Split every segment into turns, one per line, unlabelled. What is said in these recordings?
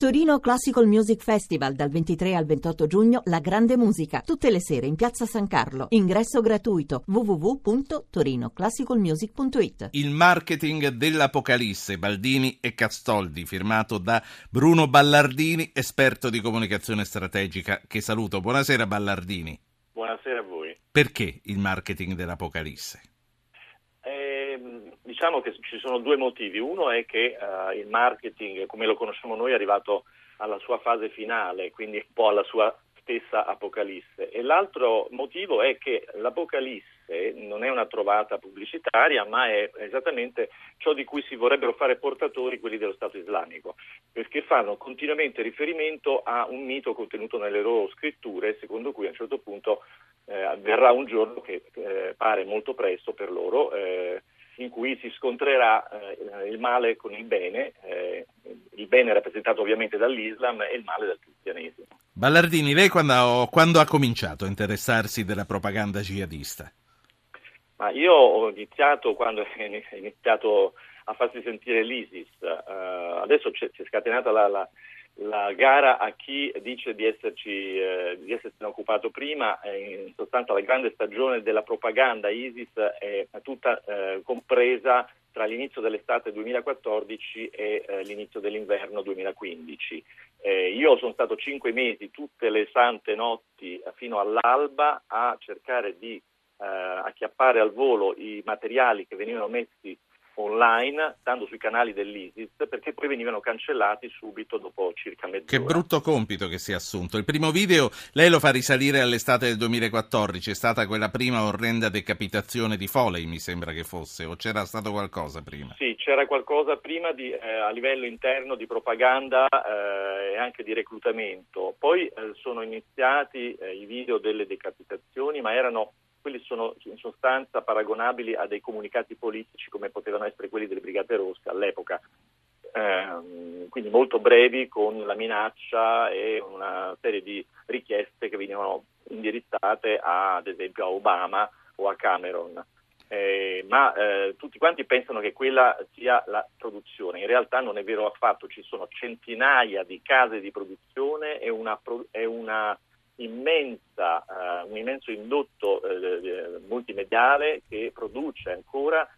Torino Classical Music Festival dal 23 al 28 giugno La Grande Musica, tutte le sere in Piazza San Carlo. Ingresso gratuito www.torinoclassicalmusic.it.
Il marketing dell'Apocalisse, Baldini e Castoldi, firmato da Bruno Ballardini, esperto di comunicazione strategica, che saluto. Buonasera Ballardini.
Buonasera a voi.
Perché il marketing dell'Apocalisse?
Diciamo che ci sono due motivi. Uno è che uh, il marketing, come lo conosciamo noi, è arrivato alla sua fase finale, quindi un po' alla sua stessa Apocalisse. E l'altro motivo è che l'Apocalisse non è una trovata pubblicitaria, ma è esattamente ciò di cui si vorrebbero fare portatori quelli dello Stato islamico, perché fanno continuamente riferimento a un mito contenuto nelle loro scritture, secondo cui a un certo punto eh, verrà un giorno che eh, pare molto presto per loro. Eh, in cui si scontrerà eh, il male con il bene, eh, il bene rappresentato ovviamente dall'Islam e il male dal cristianesimo.
Ballardini, lei quando, quando ha cominciato a interessarsi della propaganda jihadista?
Ma io ho iniziato quando è iniziato a farsi sentire l'ISIS, uh, adesso si è scatenata la, la la gara a chi dice di, esserci, eh, di occupato prima, eh, in sostanza la grande stagione della propaganda ISIS è tutta eh, compresa tra l'inizio dell'estate 2014 e eh, l'inizio dell'inverno 2015. Eh, io sono stato cinque mesi, tutte le sante notti eh, fino all'alba a cercare di acchiappare al volo i materiali che venivano messi online, stando sui canali dell'ISIS, perché poi venivano cancellati subito dopo circa mezz'ora.
Che brutto compito che si è assunto. Il primo video lei lo fa risalire all'estate del 2014, è stata quella prima orrenda decapitazione di Foley, mi sembra che fosse, o c'era stato qualcosa prima?
Sì, c'era qualcosa prima di, eh, a livello interno di propaganda eh, e anche di reclutamento. Poi eh, sono iniziati eh, i video delle decapitazioni, ma erano quelli sono in sostanza paragonabili a dei comunicati politici come potevano essere quelli delle Brigate Rosse all'epoca, eh, quindi molto brevi con la minaccia e una serie di richieste che venivano indirizzate a, ad esempio a Obama o a Cameron. Eh, ma eh, tutti quanti pensano che quella sia la produzione, in realtà non è vero affatto, ci sono centinaia di case di produzione e una, e una immensa, uh, un immenso indotto uh, multimediale che produce ancora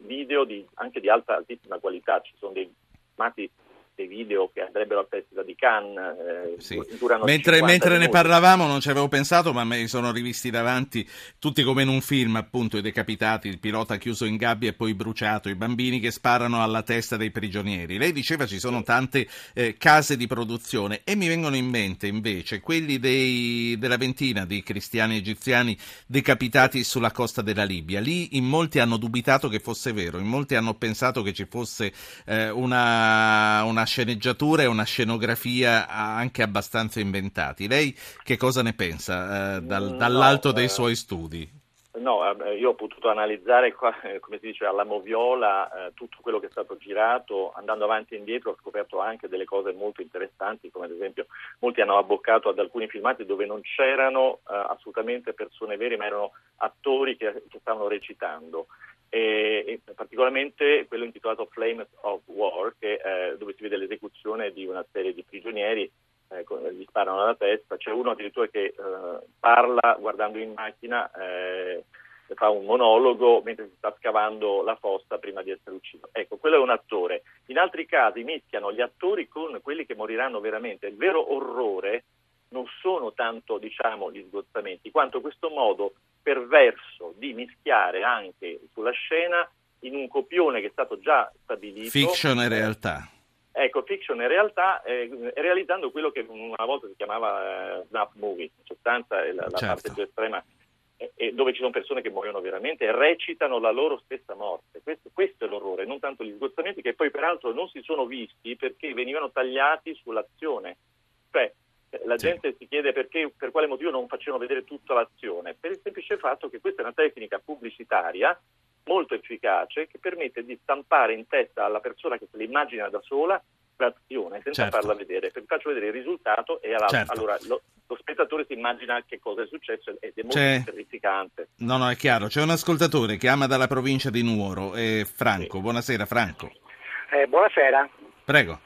video di, anche di alta, altissima qualità. Ci sono dei mati dei video che andrebbero al Festival di Cannes.
Eh, sì. Mentre, mentre ne parlavamo non ci avevo pensato, ma me li sono rivisti davanti tutti come in un film, appunto, i decapitati, il pilota chiuso in gabbia e poi bruciato, i bambini che sparano alla testa dei prigionieri. Lei diceva ci sono tante eh, case di produzione e mi vengono in mente invece quelli dei, della ventina di cristiani egiziani decapitati sulla costa della Libia. Lì in molti hanno dubitato che fosse vero, in molti hanno pensato che ci fosse eh, una, una una sceneggiatura e una scenografia anche abbastanza inventati. Lei che cosa ne pensa eh, dal, dall'alto no, dei eh, suoi studi?
No, eh, io ho potuto analizzare, eh, come si dice, alla moviola tutto quello che è stato girato, andando avanti e indietro ho scoperto anche delle cose molto interessanti, come ad esempio molti hanno abboccato ad alcuni filmati dove non c'erano assolutamente persone vere, ma erano attori che, che stavano recitando e, e particolarmente quello intitolato Flames of War, che, eh, dove si vede l'esecuzione di una serie di prigionieri, eh, gli sparano alla testa, c'è uno addirittura che eh, parla guardando in macchina, eh, fa un monologo mentre si sta scavando la fossa prima di essere ucciso. Ecco, quello è un attore. In altri casi mischiano gli attori con quelli che moriranno veramente. Il vero orrore non sono tanto diciamo, gli sgozzamenti, quanto questo modo perverso di mischiare anche sulla scena in un copione che è stato già stabilito.
Fiction e realtà.
Ecco, fiction e realtà, eh, realizzando quello che una volta si chiamava eh, snap movie, in sostanza è la, la certo. parte più estrema, eh, dove ci sono persone che muoiono veramente e recitano la loro stessa morte. Questo, questo, è l'orrore, non tanto gli sgozzamenti che poi peraltro non si sono visti perché venivano tagliati sull'azione. Cioè, la gente sì. si chiede perché, per quale motivo non facevano vedere tutta l'azione, per il semplice fatto che questa è una tecnica pubblicitaria molto efficace che permette di stampare in testa alla persona che se l'immagina da sola l'azione senza certo. farla vedere. Vi faccio vedere il risultato e alla, certo. allora lo, lo, spettatore si immagina che cosa è successo ed è molto C'è... terrificante.
No, no, è chiaro. C'è un ascoltatore che ama dalla provincia di Nuoro, è Franco. Sì. Buonasera Franco.
Eh, buonasera.
Prego.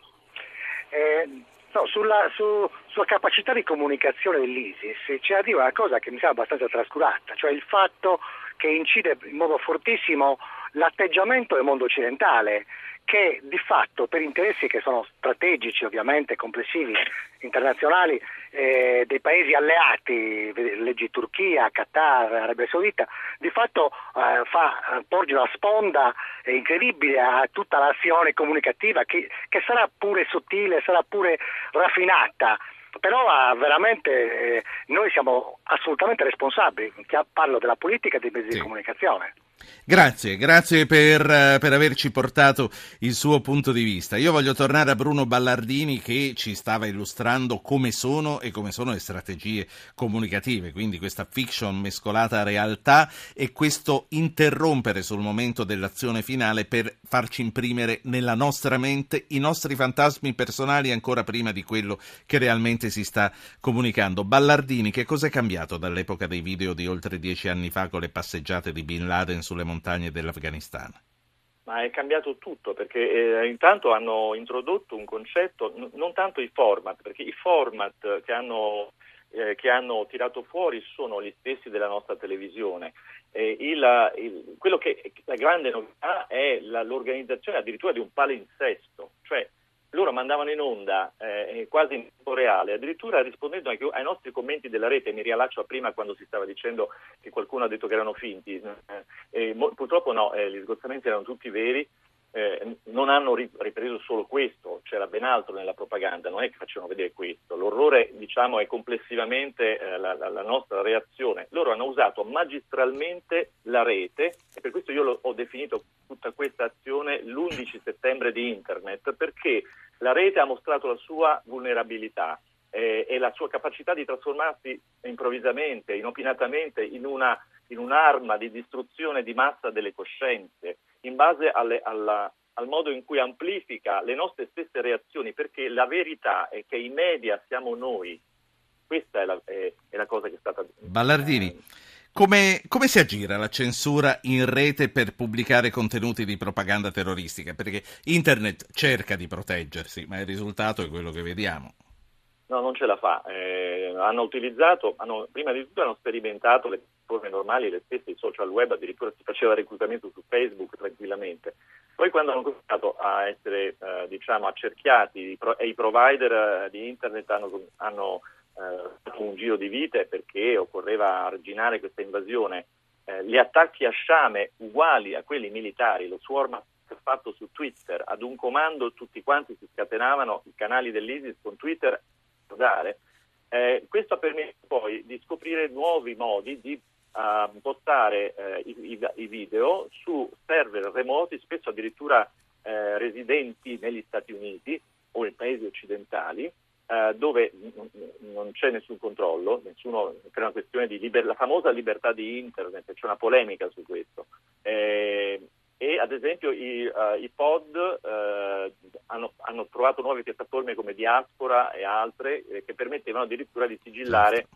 Eh, no, sulla, su, sulla, capacità di comunicazione dell'ISIS c'è da dire una cosa che mi sembra abbastanza trascurata, cioè il fatto che incide in modo fortissimo l'atteggiamento del mondo occidentale che di fatto per interessi che sono strategici ovviamente, complessivi, internazionali, eh, dei paesi alleati, leggi Turchia, Qatar, Arabia Saudita, di fatto eh, fa, porge una sponda incredibile a tutta l'azione comunicativa che, che sarà pure sottile, sarà pure raffinata però ah, veramente eh, noi siamo assolutamente responsabili, parlo della politica e dei mezzi sì. di comunicazione.
Grazie, grazie per, eh, per, averci portato il suo punto di vista. Io voglio tornare a Bruno Ballardini che ci stava illustrando come sono e come sono le strategie comunicative, quindi questa fiction mescolata a realtà e questo interrompere sul momento dell'azione finale per farci imprimere nella nostra mente i nostri fantasmi personali ancora prima di quello che realmente si sta comunicando. Ballardini, che cosa è cambiato dall'epoca dei video di oltre dieci anni fa con le passeggiate di Bin Laden sulle montagne dell'Afghanistan?
Ma è cambiato tutto perché eh, intanto hanno introdotto un concetto, n- non tanto i format, perché i format che hanno, eh, che hanno tirato fuori sono gli stessi della nostra televisione. Eh, il, il, quello che la grande novità è la, l'organizzazione addirittura di un palinsesto, cioè loro mandavano in onda eh, quasi in tempo reale, addirittura rispondendo anche ai nostri commenti della rete, mi riallaccio a prima quando si stava dicendo che qualcuno ha detto che erano finti, eh, mo- purtroppo no, eh, gli sgozzamenti erano tutti veri, eh, non hanno ripreso solo questo, c'era ben altro nella propaganda, non è che facevano vedere questo. L'orrore diciamo, è complessivamente eh, la, la, nostra reazione. Loro hanno usato magistralmente la rete e per questo io lo, ho definito tutta questa azione l'11 settembre di Internet, perché la rete ha mostrato la sua vulnerabilità eh, e la sua capacità di trasformarsi improvvisamente, inopinatamente in, una, in un'arma di distruzione di massa delle coscienze in base alle, alla, al modo in cui amplifica le nostre stesse reazioni, perché la verità è che i media siamo noi. Questa è la, è, è la cosa che è stata...
Ballardini. Come, come, si aggira la censura in rete per pubblicare contenuti di propaganda terroristica? Perché internet cerca di proteggersi, ma il risultato è quello che vediamo.
No, non ce la fa. Eh, hanno utilizzato, hanno, prima di tutto hanno sperimentato le forme normali, le stesse, social web, addirittura si faceva reclutamento su Facebook tranquillamente. Poi quando hanno cominciato a essere eh, diciamo, accerchiati e i provider eh, di internet hanno, hanno eh, fatto un giro di vite perché occorreva arginare questa invasione, eh, gli attacchi a sciame uguali a quelli militari, lo swarm fatto su Twitter, ad un comando tutti quanti si scatenavano i canali dell'ISIS con Twitter. Eh, questo ha permesso poi di scoprire nuovi modi di uh, postare eh, i, i, video su server remoti, spesso addirittura eh, residenti negli Stati Uniti o in paesi occidentali, eh, dove n- non c'è nessun controllo, nessuno, per una questione di liber- la famosa libertà di internet, c'è una polemica su questo. Eh, e ad esempio i, uh, i pod uh, hanno, hanno, trovato nuove piattaforme come Diaspora e altre eh, che permettevano addirittura di sigillare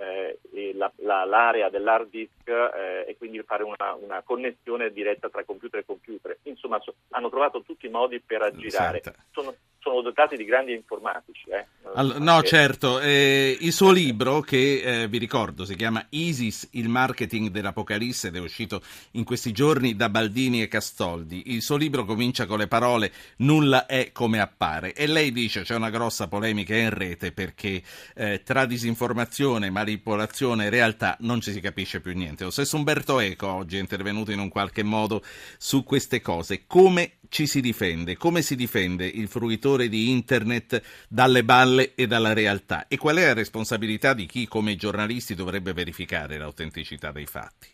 eh, la, la, l'area dell'hard disk eh, e quindi fare una, una, connessione diretta tra computer e computer. Insomma, so, hanno trovato tutti i modi per aggirare. Sono, sono dotati di grandi informatici. Eh.
All- no, certo. Eh, il suo libro, che eh, vi ricordo si chiama ISIS, il marketing dell'Apocalisse, ed è uscito in questi giorni da Baldini e Castoldi. Il suo libro comincia con le parole nulla è come appare e lei dice c'è una grossa polemica in rete perché eh, tra disinformazione, manipolazione e realtà non ci si capisce più niente. Lo stesso Umberto Eco oggi è intervenuto in un qualche modo su queste cose. Come ci si difende? Come si difende il fruitore di internet dalle balle e dalla realtà? E qual è la responsabilità di chi, come giornalisti, dovrebbe verificare l'autenticità dei fatti?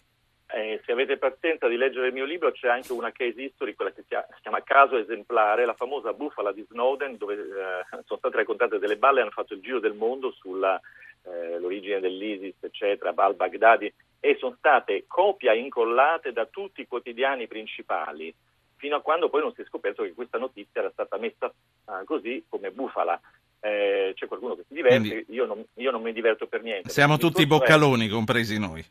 Eh, se avete pazienza di leggere il mio libro c'è anche una case history, quella che si chiama Caso esemplare, la famosa bufala di Snowden, dove eh, sono state raccontate delle balle hanno fatto il giro del mondo sull'origine eh, dell'ISIS, eccetera, al-Baghdadi, e sono state copia incollate da tutti i quotidiani principali fino a quando poi non si è scoperto che questa notizia era stata messa uh, così come bufala. Eh, c'è qualcuno che si diverte, Quindi, io, non, io, non, mi diverto per niente.
Siamo tutti boccaloni, è... compresi noi.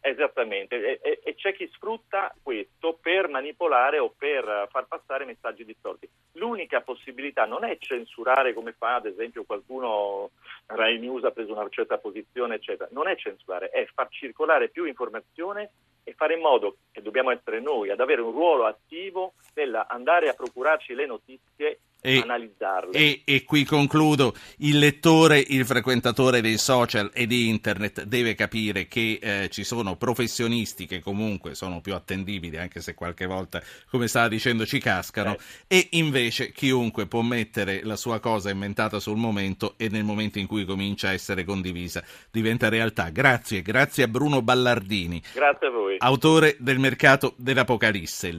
Esattamente, e, e, e, c'è chi sfrutta questo per manipolare o per far passare messaggi distorti. l'unica possibilità non è censurare come fa ad esempio qualcuno, Rai News ha preso una certa posizione, eccetera, non è censurare, è far circolare più informazione e fare in modo, che dobbiamo essere noi, ad avere un ruolo attivo nell'andare a procurarci le notizie e, analizzarle.
E, e, qui concludo, il lettore, il frequentatore dei social e di internet deve capire che eh, ci sono professionisti che comunque sono più attendibili, anche se qualche volta, come stava dicendo, ci cascano, eh. e invece chiunque può mettere la sua cosa inventata sul momento e nel momento in cui comincia a essere condivisa diventa realtà. Grazie, grazie a Bruno Ballardini.
Grazie a voi.
Autore del Mercato dell'Apocalisse.